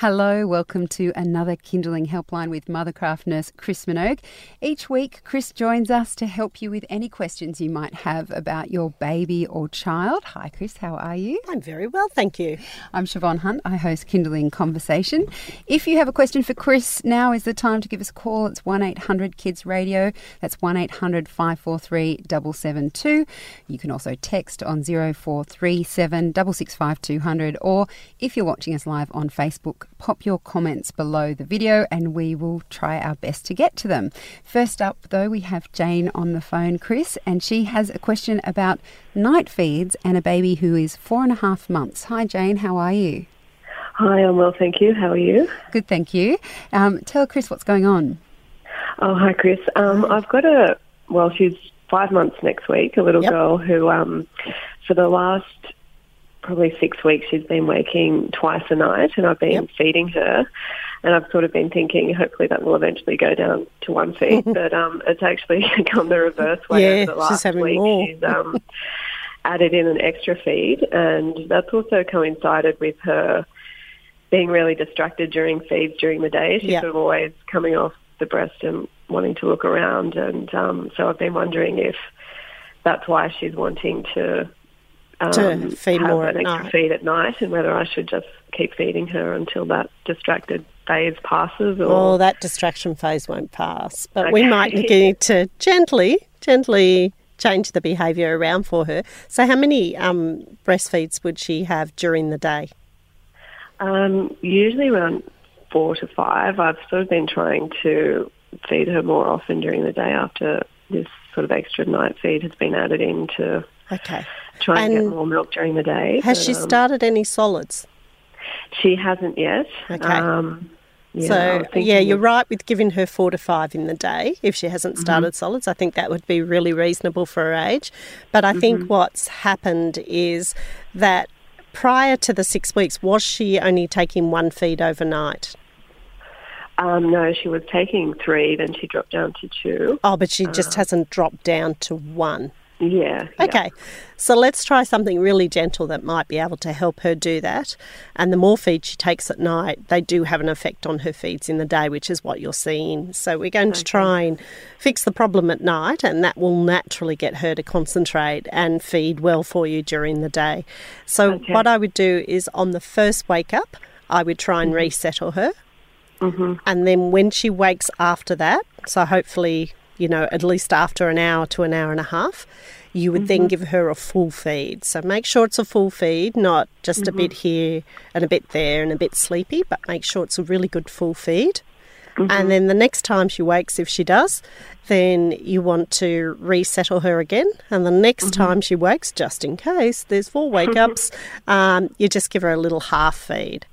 Hello, welcome to another Kinderling Helpline with Mothercraft nurse Chris Minogue. Each week, Chris joins us to help you with any questions you might have about your baby or child. Hi, Chris, how are you? I'm very well, thank you. I'm Siobhan Hunt. I host Kinderling Conversation. If you have a question for Chris, now is the time to give us a call. It's 1 800 Kids Radio. That's 1 800 543 772. You can also text on 0437 665 200, or if you're watching us live on Facebook, pop your comments below the video and we will try our best to get to them. First up, though, we have Jane on the phone, Chris, and she has a question about night feeds and a baby who is four and a half months. Hi, Jane, how are you? Hi, I'm well, thank you. How are you? Good, thank you. Um, tell Chris what's going on. Oh, hi, Chris. Um, I've got a, well, she's five months next week, a little Yep. girl who, um, for the last probably six weeks, she's been waking twice a night, and I've been Yep. feeding her. And I've sort of been thinking, hopefully that will eventually go down to one feed, but um, it's actually gone the reverse way. Yeah, over the she's last having week. more. She's um, added in an extra feed, and that's also coincided with her being really distracted during feeds during the day. She's Yeah. sort of always coming off the breast and wanting to look around, and um, so I've been wondering if that's why she's wanting to. Um, To feed have more an at extra night. feed at night, and whether I should just keep feeding her until that distracted phase passes, or Oh, that distraction phase won't pass, but we might need to gently, gently change the behaviour around for her. So, how many um, breastfeeds would she have during the day? Um, usually around four to five. I've sort of been trying to feed her more often during the day after this sort of extra night feed has been added in to Okay. Try and, get more milk during the day. Has but, she um, started any solids? She hasn't yet. Okay. Um, yeah, so, yeah, you're right with giving her four to five in the day if she hasn't Mm-hmm. started solids. I think that would be really reasonable for her age. But I Mm-hmm. think what's happened is that prior to the six weeks, was she only taking one feed overnight? Um, no, she was taking three, then she dropped down to two. Oh, but she just hasn't dropped down to one. Yeah. yeah. Okay, so let's try something really gentle that might be able to help her do that. And the more feed she takes at night, they do have an effect on her feeds in the day, which is what you're seeing. So we're going to try and fix the problem at night, and that will naturally get her to concentrate and feed well for you during the day. So Okay. what I would do is on the first wake up, I would try and mm-hmm. resettle her. Mm-hmm. And then when she wakes after that, so hopefully, you know, at least after an hour to an hour and a half, you would then mm-hmm. give her a full feed. So make sure it's a full feed, not just a bit mm-hmm. here and a bit there and a bit sleepy, but make sure it's a really good full feed. And mm-hmm. then the next time she wakes, if she does, then you want to resettle her again. And the next time she wakes, just in case there's four wake ups, um, you just give her a little half feed.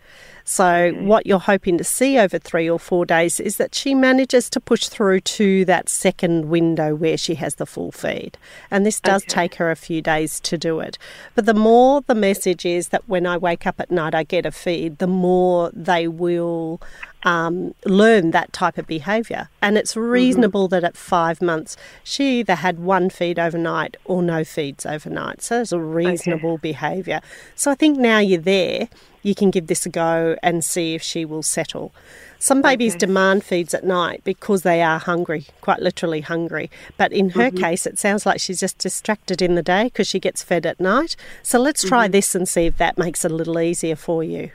So, what you're hoping to see over three or four days is that she manages to push through to that second window where she has the full feed. And this does Okay. take her a few days to do it. But the more the message is that when I wake up at night, I get a feed, the more they will um, learn that type of behaviour. And it's reasonable that at five months, she either had one feed overnight or no feeds overnight. So it's a reasonable behaviour. So I think now you're there, you can give this a go and see if she will settle. Some babies Okay. demand feeds at night because they are hungry, quite literally hungry. But in her Mm-hmm. case, it sounds like she's just distracted in the day because she gets fed at night. So let's try this and see if that makes it a little easier for you.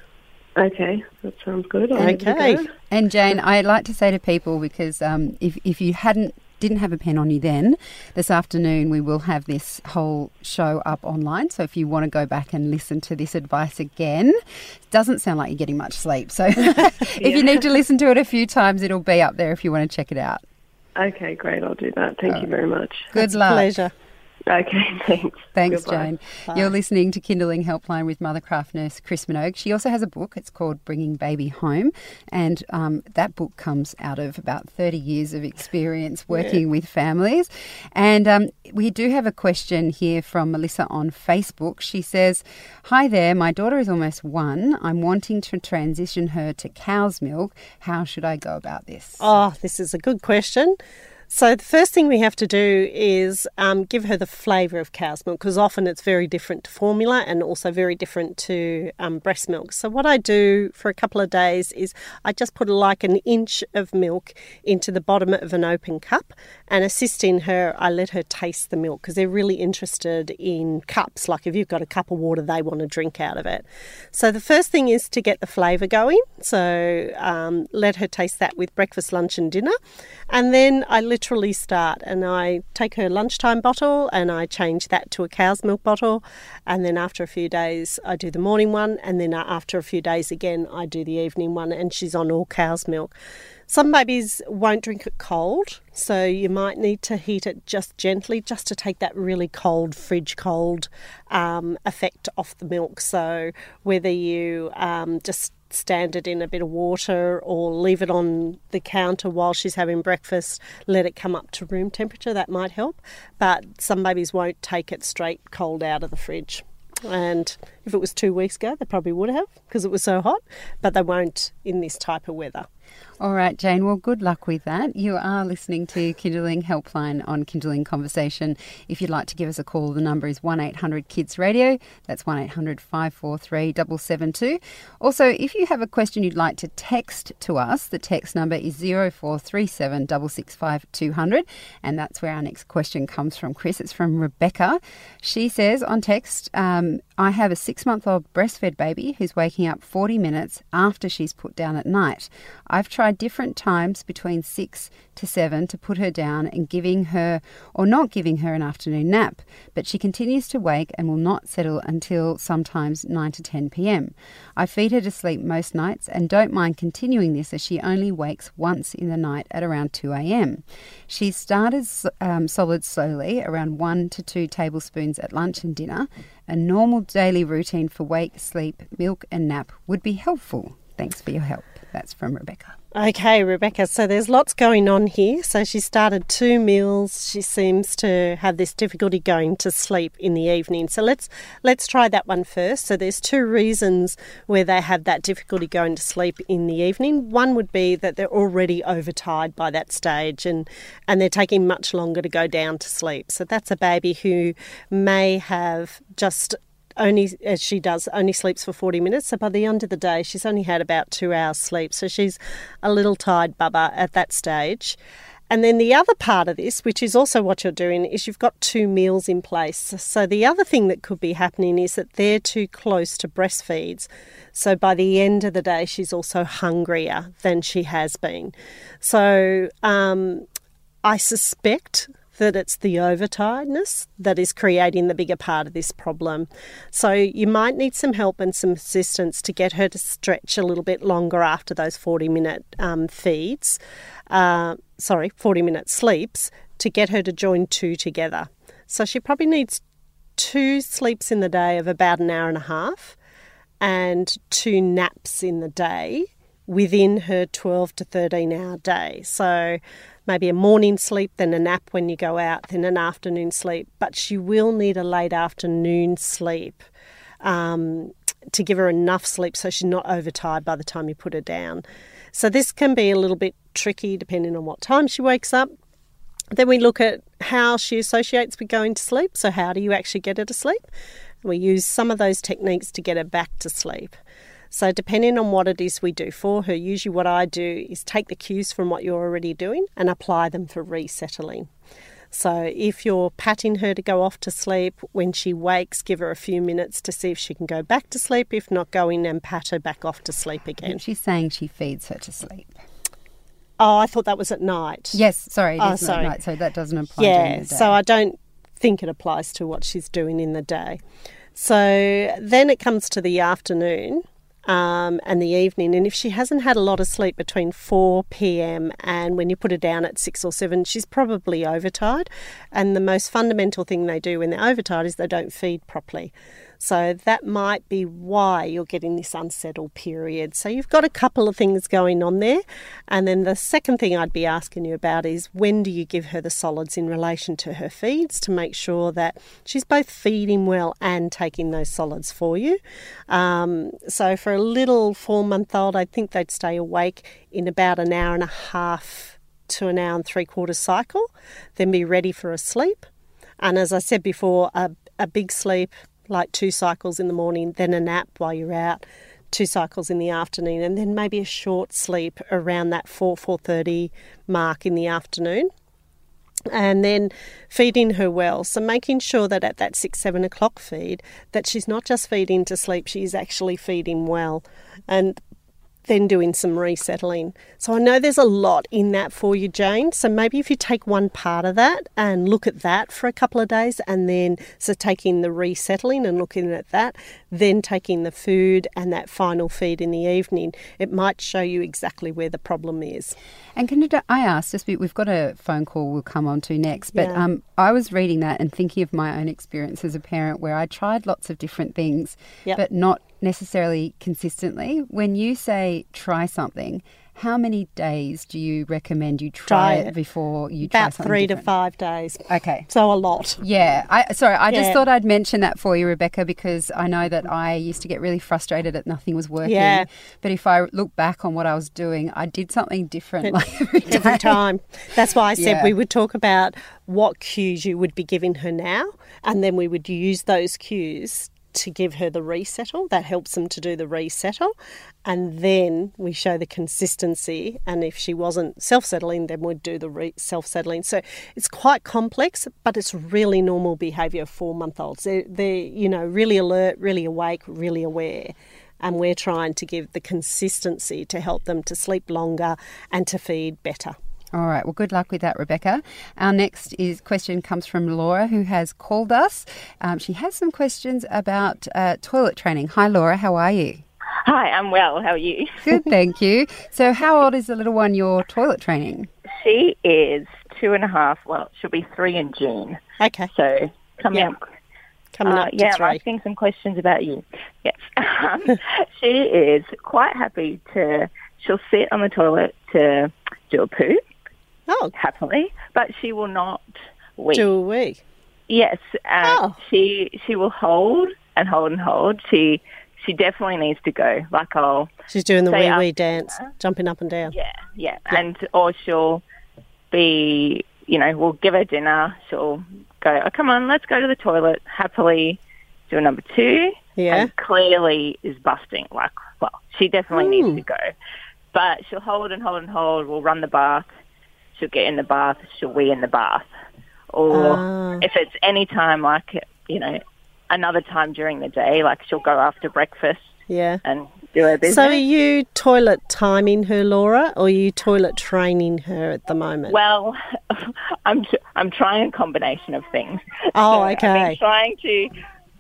Okay, that sounds good. I'll give it a Okay. go. And Jane, I like to say to people because um, if if you hadn't didn't have a pen on you then, this afternoon we will have this whole show up online. So if you want to go back and listen to this advice again, it doesn't sound like you're getting much sleep. So if you need to listen to it a few times, it'll be up there if you want to check it out. Okay, great. I'll do that. Thank you very much. Good It's a luck. pleasure. Okay, thanks. Thanks, Goodbye. Jane. You're listening to Kinderling Helpline with Mothercraft nurse Chris Minogue. She also has a book. It's called Bringing Baby Home, and um, that book comes out of about 30 years of experience working with families. And um, we do have a question here from Melissa on Facebook. She says, "Hi there. My daughter is almost one. I'm wanting to transition her to cow's milk. How should I go about this?" Oh, this is a good question. So, the first thing we have to do is um, give her the flavour of cow's milk because often it's very different to formula and also very different to um, breast milk. So, what I do for a couple of days is I just put like an inch of milk into the bottom of an open cup and assisting her, I let her taste the milk because they're really interested in cups. Like if you've got a cup of water, they want to drink out of it. So, the first thing is to get the flavour going. So, um, let her taste that with breakfast, lunch, and dinner. And then I literally start and I take her lunchtime bottle and I change that to a cow's milk bottle. And then after a few days, I do the morning one. And then after a few days again, I do the evening one. And she's on all cow's milk. Some babies won't drink it cold, so you might need to heat it just gently just to take that really cold, fridge cold um, effect off the milk. So whether you um, just stand it in a bit of water or leave it on the counter while she's having breakfast, let it come up to room temperature, that might help. But some babies won't take it straight cold out of the fridge. And if it was two weeks ago, they probably would have because it was so hot, but they won't in this type of weather. All right, Jane. Well, good luck with that. You are listening to Kinderling Helpline on Kinderling Conversation. If you'd like to give us a call, the number is 1 800 Kids Radio. That's 1 800 543 772. Also, if you have a question you'd like to text to us, the text number is 0437 665 200. And that's where our next question comes from, Chris. It's from Rebecca. She says on text, um, I have a six month old breastfed baby who's waking up 40 minutes after she's put down at night. I've tried different times between 6 to 7 to put her down and giving her or not giving her an afternoon nap, but she continues to wake and will not settle until sometimes 9 to 10 pm. I feed her to sleep most nights and don't mind continuing this as she only wakes once in the night at around 2 am. She started um, solids slowly, around 1 to 2 tablespoons at lunch and dinner. A normal daily routine for wake, sleep, milk, and nap would be helpful. Thanks for your help. That's from Rebecca. Okay, Rebecca. So there's lots going on here. So she started two meals. She seems to have this difficulty going to sleep in the evening. So let's let's try that one first. So there's two reasons where they have that difficulty going to sleep in the evening. One would be that they're already overtired by that stage and and they're taking much longer to go down to sleep. So that's a baby who may have just only as she does only sleeps for 40 minutes so by the end of the day she's only had about two hours sleep so she's a little tired bubba at that stage and then the other part of this, which is also what you're doing, is you've got two meals in place. So the other thing that could be happening is that they're too close to breastfeeds. So by the end of the day, she's also hungrier than she has been. So um, I suspect that it's the overtiredness that is creating the bigger part of this problem. So you might need some help and some assistance to get her to stretch a little bit longer after those 40 minute um, feeds, uh, sorry, 40 minute sleeps, to get her to join two together. So she probably needs two sleeps in the day of about an hour and a half and two naps in the day within her 12 to 13 hour day. So maybe a morning sleep, then a nap when you go out, then an afternoon sleep. But she will need a late afternoon sleep um, to give her enough sleep so she's not overtired by the time you put her down. So this can be a little bit tricky depending on what time she wakes up. Then we look at how she associates with going to sleep. So, how do you actually get her to sleep? We use some of those techniques to get her back to sleep. So, depending on what it is we do for her, usually what I do is take the cues from what you're already doing and apply them for resettling. So, if you're patting her to go off to sleep, when she wakes, give her a few minutes to see if she can go back to sleep. If not, go in and pat her back off to sleep again. She's saying she feeds her to sleep. Oh, I thought that was at night. Yes, sorry, it Oh, is not sorry. night, so that doesn't apply Yeah, the day. so I don't think it applies to what she's doing in the day. So then it comes to the afternoon, um, and the evening. And if she hasn't had a lot of sleep between 4 p.m. and when you put her down at 6 or 7, she's probably overtired. And the most fundamental thing they do when they're overtired is they don't feed properly. So that might be why you're getting this unsettled period. So you've got a couple of things going on there. And then the second thing I'd be asking you about is when do you give her the solids in relation to her feeds to make sure that she's both feeding well and taking those solids for you. Um, so for a little four month old, I think they'd stay awake in about an hour and a half to an hour and three quarters cycle, then be ready for a sleep. And as I said before, a, a big sleep like two cycles in the morning, then a nap while you're out, two cycles in the afternoon, and then maybe a short sleep around that 4 4:30 mark in the afternoon. And then feeding her well. So making sure that at that six, seven o'clock feed, that she's not just feeding to sleep, she's actually feeding well. And then doing some resettling. So I know there's a lot in that for you, Jane. So maybe if you take one part of that and look at that for a couple of days, and then so taking the resettling and looking at that, then taking the food and that final feed in the evening, it might show you exactly where the problem is. And can I ask, just we've got a phone call we'll come on to next, but yeah. um, I was reading that and thinking of my own experience as a parent where I tried lots of different things, yep. but not necessarily consistently. When you say try something, how many days do you recommend you try, try it before you try something three different? to five days. Okay, so a lot. Yeah, I sorry, I yeah. just thought I'd mention that for you, Rebecca, because I know that I used to get really frustrated that nothing was working. Yeah. But if I look back on what I was doing, I did something different like every, every time. That's why I said yeah. we would talk about what cues you would be giving her now, and then we would use those cues to give her the resettle. That helps them to do the resettle. And then we show the consistency. And if she wasn't self settling, then we'd do the re- self settling. So it's quite complex, but it's really normal behaviour of four month olds. They're, they're, you know, really alert, really awake, really aware. And we're trying to give the consistency to help them to sleep longer and to feed better. All right. Well, good luck with that, Rebecca. Our next is question comes from Laura, who has called us. Um, she has some questions about uh, toilet training. Hi, Laura. How are you? Hi, I'm well. How are you? Good, thank you. So, how old is the little one you're toilet training? She is two and a half. Well, she'll be three in June. Okay. So coming yeah. up. Coming uh, up yeah, i I'm asking some questions about you. Yes. Um, she is quite happy to. She'll sit on the toilet to do a poo Oh. Happily. But she will not wee. Do a wee? Yes. Uh, oh. She she will hold and hold and hold. She she definitely needs to go. Like I'll. She's doing the wee wee dance, jumping up and down. Yeah, yeah, yeah, and or she'll be, you know, we'll give her dinner. She'll go, oh, come on, let's go to the toilet. Happily do a number two. Yeah. And clearly is busting. Like, well, she definitely Ooh. needs to go. But she'll hold and hold and hold. We'll run the bath she'll get in the bath, she'll wee in the bath. Or uh. if it's any time like, you know, another time during the day, like she'll go after breakfast yeah. and do her business. So are you toilet timing her, Laura, or are you toilet training her at the moment? Well, I'm, t- I'm trying a combination of things. Oh, so okay. I'm trying to,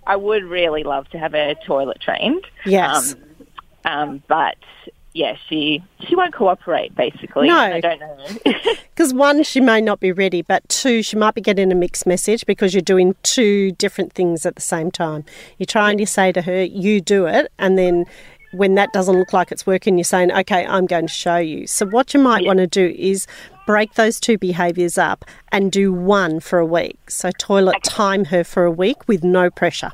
I would really love to have her toilet trained. Yes. Um, um, but yeah, she she won't cooperate. Basically, no, I don't know. Because one, she may not be ready, but two, she might be getting a mixed message because you're doing two different things at the same time. You're trying to say to her, "You do it," and then when that doesn't look like it's working, you're saying, "Okay, I'm going to show you." So what you might yeah. want to do is break those two behaviours up and do one for a week. So toilet time her for a week with no pressure.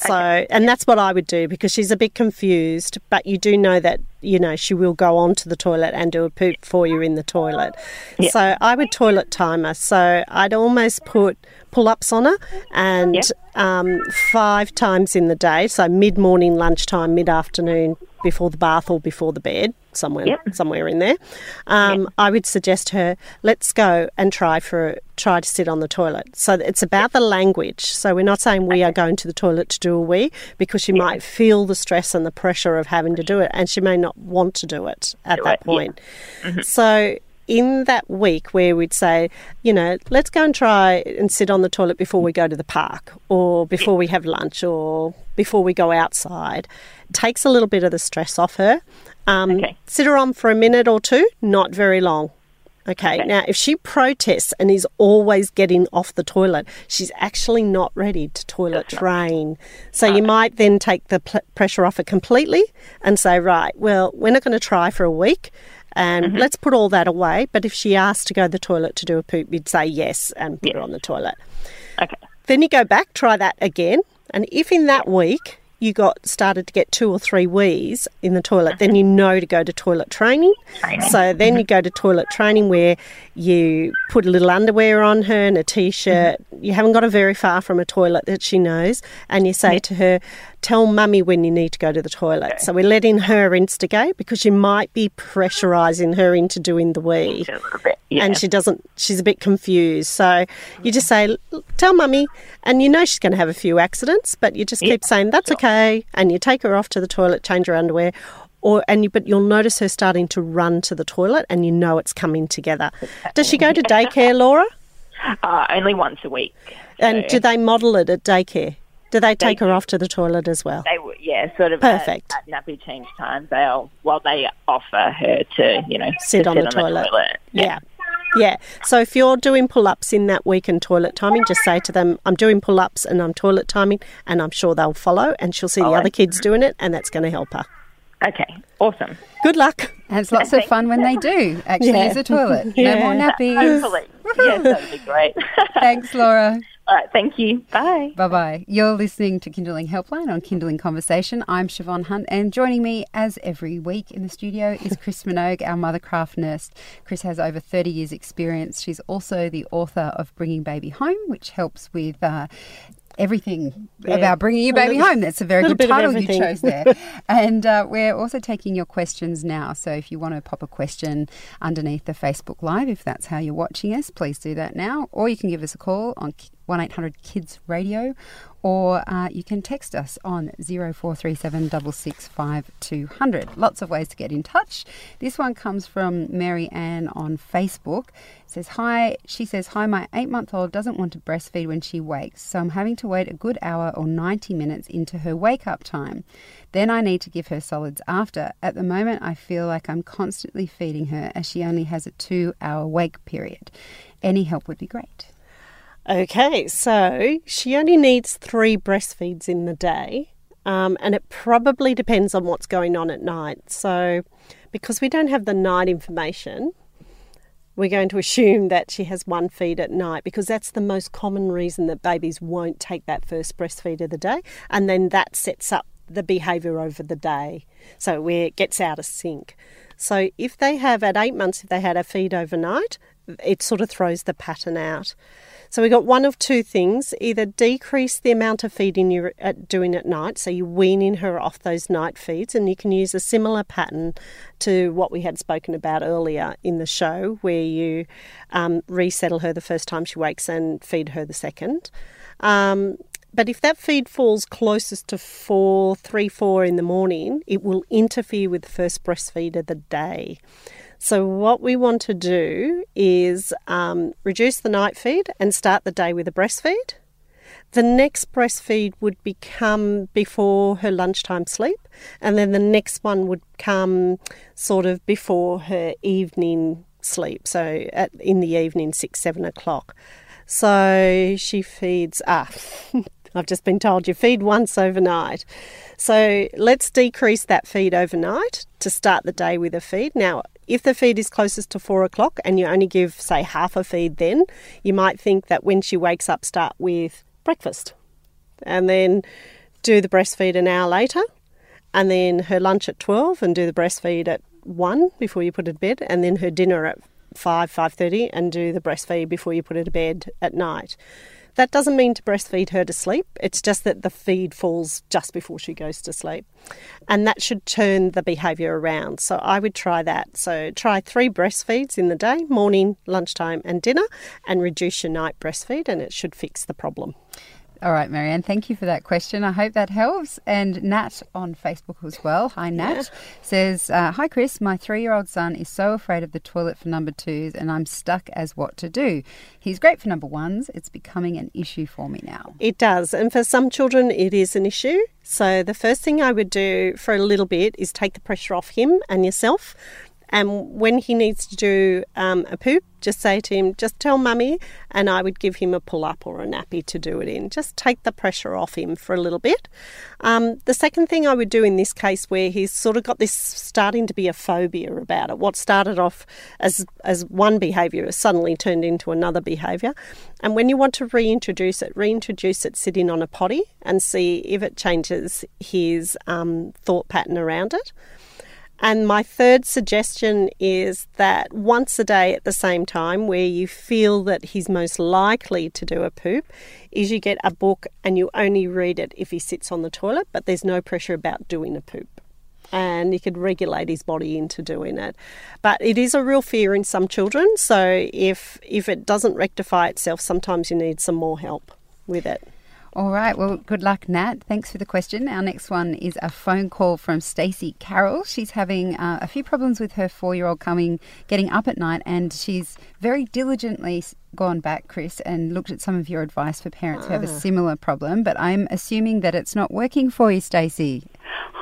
So, okay. and that's what I would do because she's a bit confused, but you do know that, you know, she will go on to the toilet and do a poop for you in the toilet. Yeah. So I would toilet timer. So I'd almost put pull ups on her and yeah. um, five times in the day. So mid morning, lunchtime, mid afternoon, before the bath or before the bed, somewhere yep. somewhere in there. Um, yep. I would suggest her let's go and try for try to sit on the toilet. So it's about yep. the language. So we're not saying we are going to the toilet to do a wee because she might feel the stress and the pressure of having to do it, and she may not want to do it at do that it. point. Mm-hmm. So in that week where we'd say, you know, let's go and try and sit on the toilet before we go to the park or before we have lunch or before we go outside, takes a little bit of the stress off her. Um, Okay. Sit her on for a minute or two, not very long. Okay. Okay. Now, if she protests and is always getting off the toilet, she's actually not ready to toilet train. So you might then take the pl- pressure off her completely and say, right, well, we're not going to try for a week. And Mm-hmm. let's put all that away. But if she asked to go to the toilet to do a poop, you'd say yes and put her on the toilet. Okay. Then you go back, try that again, and if in that week you got started to get two or three wees in the toilet, then you mm-hmm. know to go to toilet training. Training. So then you mm-hmm. go to toilet training where you put a little underwear on her and a t-shirt. Mm-hmm. You haven't got her very far from a toilet that she knows, and you say to her, "Tell mummy when you need to go to the toilet." So we're letting her instigate because you might be pressurising her into doing the wee Just a little bit. Yeah. and she doesn't she's a bit confused so you just say tell mummy and you know she's going to have a few accidents but you just keep saying that's okay and you take her off to the toilet change her underwear or and you but you'll notice her starting to run to the toilet and you know it's coming together does she go to daycare laura uh, only once a week. and do they model it at daycare do they take her off to the toilet as well they yeah, sort of uh, Perfect. At, at nappy change times, they'll well they offer her to you know Sit to on the toilet. Yeah. Yeah. Yeah. So if you're doing pull ups in that week and toilet timing, just say to them, I'm doing pull ups and I'm toilet timing, and I'm sure they'll follow, and she'll see the other kids doing it, and that's going to help her. Okay. Awesome. Good luck. And it's lots of fun when they do actually Yeah. use a toilet. No more nappies. Hopefully. yes, that'd be great. Thanks, Laura. All right. Thank you. Bye. Bye bye. You're listening to Kinderling Helpline on Kinderling Conversation. I'm Siobhan Hunt, and joining me as every week in the studio is Chris Minogue, our mothercraft nurse. Chris has over 30 years' experience. She's also the author of Bringing Baby Home, which helps with. Uh, Everything about bringing your baby home. That's a very good title you chose there. and uh, we're also taking your questions now. So if you want to pop a question underneath the Facebook Live, if that's how you're watching us, please do that now. Or you can give us a call on 1 800 Kids Radio, or uh, you can text us on 0437 665 200. Lots of ways to get in touch. This one comes from Mary Ann on Facebook. It says, Hi, she says, Hi, my eight month old doesn't want to breastfeed when she wakes, so I'm having to wait a good hour or 90 minutes into her wake up time. Then I need to give her solids after. At the moment, I feel like I'm constantly feeding her as she only has a two hour wake period. Any help would be great. Okay, so she only needs three breastfeeds in the day, um, and it probably depends on what's going on at night. So, because we don't have the night information, we're going to assume that she has one feed at night because that's the most common reason that babies won't take that first breastfeed of the day, and then that sets up the behaviour over the day. So, where it gets out of sync. So, if they have at eight months, if they had a feed overnight, it sort of throws the pattern out. So we got one of two things: either decrease the amount of feeding you're at doing at night, so you're weaning her off those night feeds, and you can use a similar pattern to what we had spoken about earlier in the show, where you um, resettle her the first time she wakes and feed her the second. Um, but if that feed falls closest to four, three, four in the morning, it will interfere with the first breastfeed of the day. So, what we want to do is um, reduce the night feed and start the day with a breastfeed. The next breastfeed would become before her lunchtime sleep, and then the next one would come sort of before her evening sleep. So, at, in the evening, six, seven o'clock. So, she feeds. Ah, I've just been told you feed once overnight. So let's decrease that feed overnight to start the day with a feed. Now, if the feed is closest to four o'clock and you only give, say, half a feed, then you might think that when she wakes up, start with breakfast and then do the breastfeed an hour later and then her lunch at 12 and do the breastfeed at 1 before you put her to bed and then her dinner at 5 5.30 and do the breastfeed before you put her to bed at night that doesn't mean to breastfeed her to sleep. It's just that the feed falls just before she goes to sleep. And that should turn the behaviour around. So i would try that. So try three breastfeeds in the day morning lunchtime and dinner and reduce your night breastfeed and it should fix the problem All right, Marianne, thank you for that question. I hope that helps. And Nat on Facebook as well, hi Nat, yeah. says, uh, Hi Chris, my three year old son is so afraid of the toilet for number twos and I'm stuck as what to do. He's great for number ones. It's becoming an issue for me now. It does. And for some children, it is an issue. So the first thing I would do for a little bit is take the pressure off him and yourself. And when he needs to do um, a poop, just say to him, just tell mummy, and I would give him a pull up or a nappy to do it in. Just take the pressure off him for a little bit. Um, the second thing I would do in this case, where he's sort of got this starting to be a phobia about it, what started off as, as one behaviour has suddenly turned into another behaviour. And when you want to reintroduce it, reintroduce it sitting on a potty and see if it changes his um, thought pattern around it. And my third suggestion is that once a day at the same time, where you feel that he's most likely to do a poop, is you get a book and you only read it if he sits on the toilet, but there's no pressure about doing a poop. And you could regulate his body into doing it. But it is a real fear in some children, so if if it doesn't rectify itself, sometimes you need some more help with it. All right. Well, good luck, Nat. Thanks for the question. Our next one is a phone call from Stacey Carroll. She's having uh, a few problems with her four-year-old coming, getting up at night, and she's very diligently gone back, Chris, and looked at some of your advice for parents who have a ah. similar problem. But I'm assuming that it's not working for you, Stacey.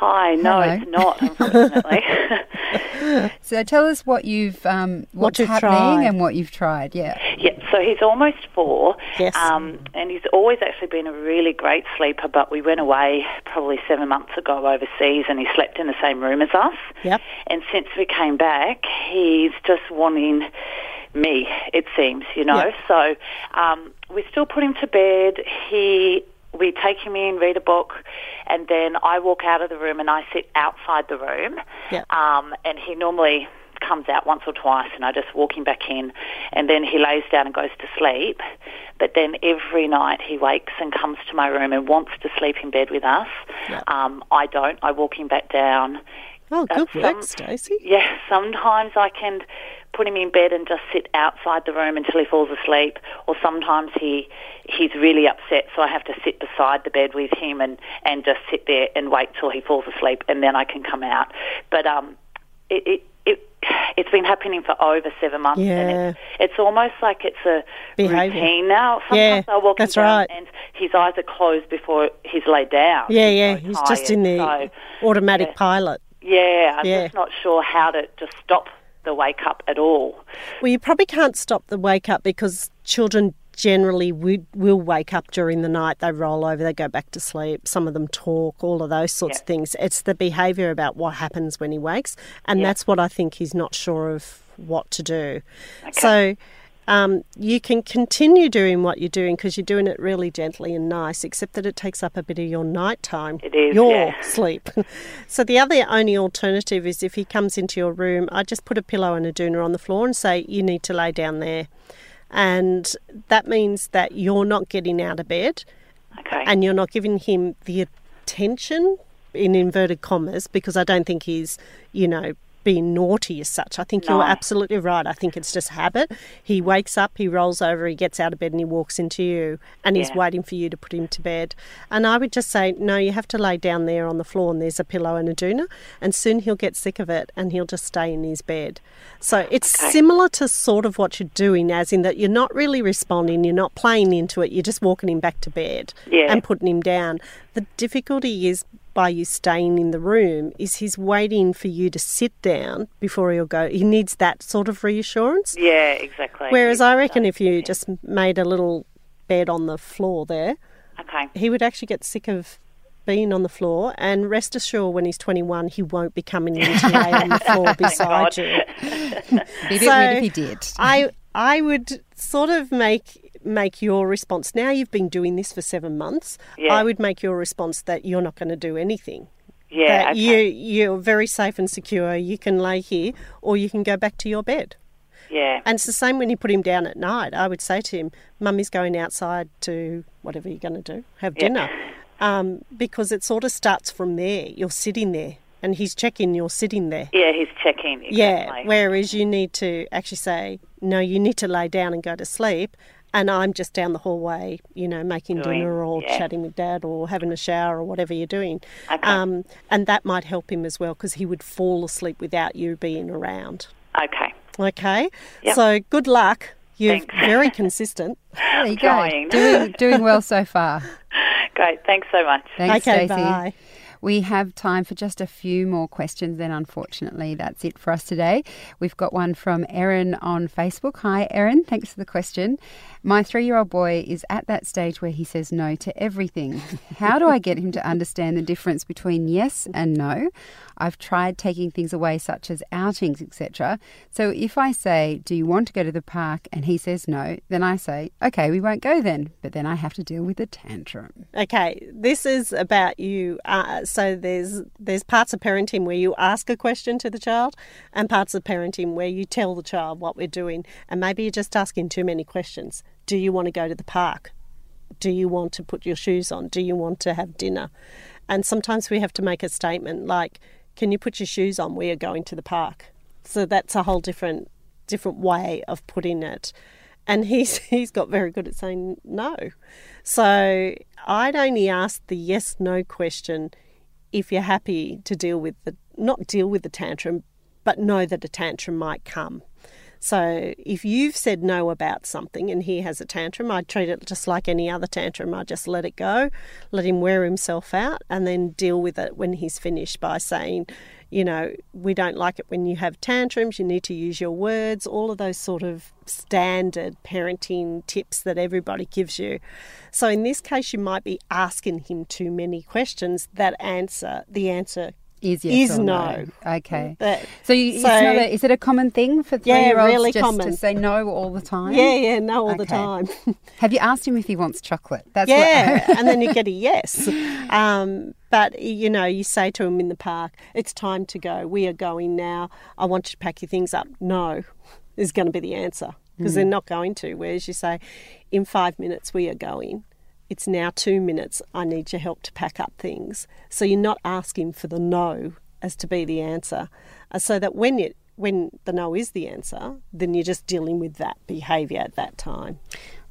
Hi. No, Hello. it's not. Unfortunately. so tell us what you've um, what's what happening tried. and what you've tried. Yeah. Yeah. So he's almost four. Yes. Um, and he's always actually been a really great sleeper. But we went away probably seven months ago overseas, and he slept in the same room as us. Yep. And since we came back, he's just wanting me. It seems, you know. Yep. So um, we still put him to bed. He we take him in, read a book, and then I walk out of the room and I sit outside the room. Yeah. Um, and he normally comes out once or twice, and I just walk him back in, and then he lays down and goes to sleep. But then every night he wakes and comes to my room and wants to sleep in bed with us. Yeah. Um, I don't. I walk him back down. Oh, good uh, work, Stacey. Yeah, sometimes I can put him in bed and just sit outside the room until he falls asleep, or sometimes he he's really upset, so I have to sit beside the bed with him and and just sit there and wait till he falls asleep, and then I can come out. But um, it. it it, it's been happening for over seven months, yeah. and it's, it's almost like it's a Behavior. routine now. Sometimes yeah, I walk that's right. and his eyes are closed before he's laid down. Yeah, yeah, he's, he's just in the so, automatic yeah. pilot. Yeah, I'm yeah. just not sure how to just stop the wake up at all. Well, you probably can't stop the wake up because children generally would, will wake up during the night. They roll over, they go back to sleep. Some of them talk, all of those sorts yeah. of things. It's the behaviour about what happens when he wakes, and Yeah. that's what I think he's not sure of what to do. Okay. So. Um, you can continue doing what you're doing because you're doing it really gently and nice, except that it takes up a bit of your nighttime, It is, your yeah. sleep. so the other only alternative is if he comes into your room, I just put a pillow and a doona on the floor and say you need to lay down there, and that means that you're not getting out of bed Okay. and you're not giving him the attention in inverted commas because I don't think he's, you know, being naughty as such. I think No. you're absolutely right. I think it's just habit. He wakes up, he rolls over, he gets out of bed and he walks into you and he's waiting for you to put him to bed. And I would just say, no, you have to lay down there on the floor and there's a pillow and a doona and soon he'll get sick of it and he'll just stay in his bed. So it's Okay. similar to sort of what you're doing, as in that you're not really responding, you're not playing into it, you're just walking him back to bed Yeah. and putting him down. The difficulty is by you staying in the room is he's waiting for you to sit down before he'll go. He needs that sort of reassurance. yeah, exactly. Whereas I reckon if you just made a little bed on the floor there, Okay. he would actually get sick of being on the floor and rest assured when he's 21 he won't be coming in to lay on the floor beside you. Be a So, if he did. I I would sort of make make your response. Now you've been doing this for seven months. Yeah. I would make your response that you're not going to do anything. Yeah. that okay. you you're very safe and secure. You can lay here, or you can go back to your bed. Yeah. And it's the same when you put him down at night. I would say to him, "Mummy's going outside to whatever you're going to do, have Yeah. dinner," um, because it sort of starts from there. You're sitting there, and he's checking. You're sitting there. Yeah, he's checking. Exactly. Yeah. Whereas you need to actually say, no, you need to lay down and go to sleep. and I'm just down the hallway, you know, making Doing- dinner or yeah. chatting with dad or having a shower or whatever you're doing. Okay. Um, and that might help him as well because he would fall asleep without you being around. Okay. Okay. Yep. So good luck. You're Thanks. very consistent. There you go. Doing, doing well so far. Great. Thanks so much. Thanks, okay, Stacey. bye. We have time for just a few more questions, then unfortunately that's it for us today. We've got one from Erin on Facebook. Hi, Erin. Thanks for the question. My three year old boy is at that stage where he says no to everything. How do I get him to understand the difference between yes and no? I've tried taking things away, such as outings, etc. So if I say, Do you want to go to the park? and he says no, then I say, Okay, we won't go then. But then I have to deal with the tantrum. Okay, this is about you. Uh, so there's there's parts of parenting where you ask a question to the child, and parts of parenting where you tell the child what we're doing, and maybe you're just asking too many questions. Do you want to go to the park? Do you want to put your shoes on? Do you want to have dinner? And sometimes we have to make a statement like, "Can you put your shoes on? We are going to the park." So that's a whole different different way of putting it. And he's he's got very good at saying no. So I'd only ask the yes no question if you're happy to deal with the not deal with the tantrum, but know that a tantrum might come. So if you've said no about something and he has a tantrum, I'd treat it just like any other tantrum. I'd just let it go, let him wear himself out, and then deal with it when he's finished by saying, you know, we don't like it when you have tantrums, you need to use your words, all of those sort of standard parenting tips that everybody gives you. So in this case, you might be asking him too many questions that answer, the answer Is yes Is or no. Okay. That- so, you, it's so- a, is it a common thing for Yeah, three-year-olds really just to say no all the time? Yeah, yeah, no, all the time. Have you asked him if he wants chocolate? That's yeah, What, and then you get a yes. Um, but you know, you say to him in the park, "It's time to go. We are going now. I want you to pack your things up." No, is going to be the answer because they're not going to. Whereas you say, "In five minutes, we are going." It's now two minutes. I need your help to pack up things. So you're not asking for the no as to be the answer, uh, so that when it when the no is the answer, then you're just dealing with that behaviour at that time.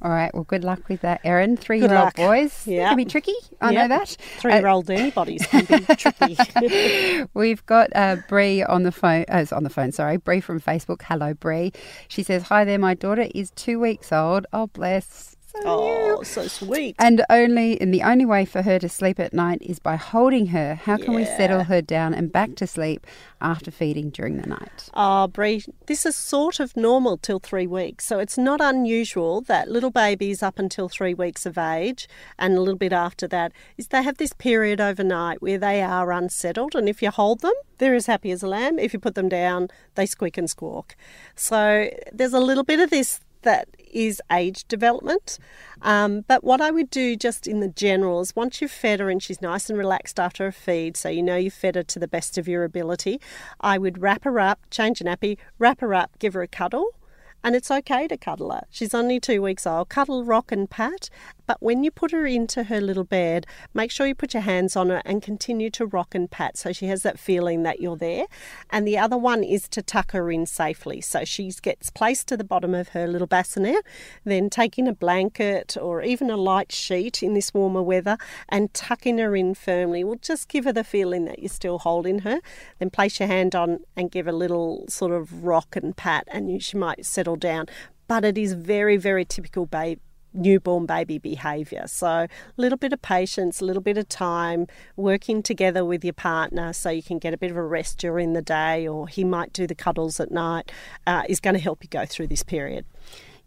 all right. Well, good luck with that, Erin. Three-year-old boys. They Yeah. can be tricky. I know that. Three-year-old anybody's can be tricky. We've got uh, Bree on the phone. Uh, on the phone, sorry. Bree from Facebook. Hello, Bree. She says, "Hi there. My daughter is two weeks old. Oh, bless. So Oh, so sweet. And only and the only way for her to sleep at night is by holding her. How can we settle her down and back to sleep after feeding during the night? Oh, Bree, this is sort of normal till three weeks. So it's not unusual that little babies up until three weeks of age and a little bit after that is they have this period overnight where they are unsettled. And if you hold them, they're as happy as a lamb. If you put them down, they squeak and squawk. So there's a little bit of this that is age development. Um, but what I would do just in the general is once you've fed her and she's nice and relaxed after a feed, so you know you've fed her to the best of your ability, I would wrap her up, change a nappy, wrap her up, give her a cuddle. And it's okay to cuddle her. She's only two weeks old. Cuddle, rock, and pat. But when you put her into her little bed, make sure you put your hands on her and continue to rock and pat so she has that feeling that you're there. And the other one is to tuck her in safely. So she gets placed to the bottom of her little bassinet, then taking a blanket or even a light sheet in this warmer weather and tucking her in firmly will just give her the feeling that you're still holding her. Then place your hand on and give a little sort of rock and pat, and she might settle down. But it is very, very typical baby newborn baby behaviour. So, a little bit of patience, a little bit of time, working together with your partner so you can get a bit of a rest during the day, or he might do the cuddles at night, uh, is going to help you go through this period.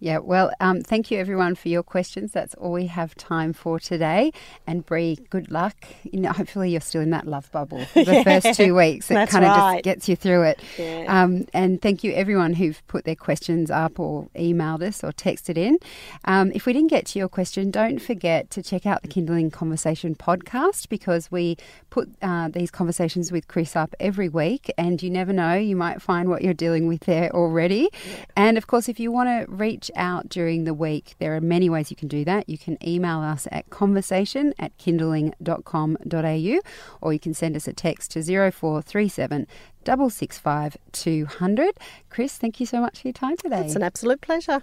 Yeah, well, um, thank you everyone for your questions. That's all we have time for today. And Bree, good luck. You know, hopefully you're still in that love bubble for the first two weeks. It kind of right. just gets you through it. Yeah. Um, and thank you everyone who've put their questions up or emailed us or texted in. Um, if we didn't get to your question, don't forget to check out the Kinderling Conversation podcast because we put uh, these conversations with Chris up every week. And you never know, you might find what you're dealing with there already. And of course, if you want to reach out during the week, there are many ways you can do that. You can email us at conversation at kinderling.com.au or you can send us a text to 0437 665 200. Chris, thank you so much for your time today. It's an absolute pleasure.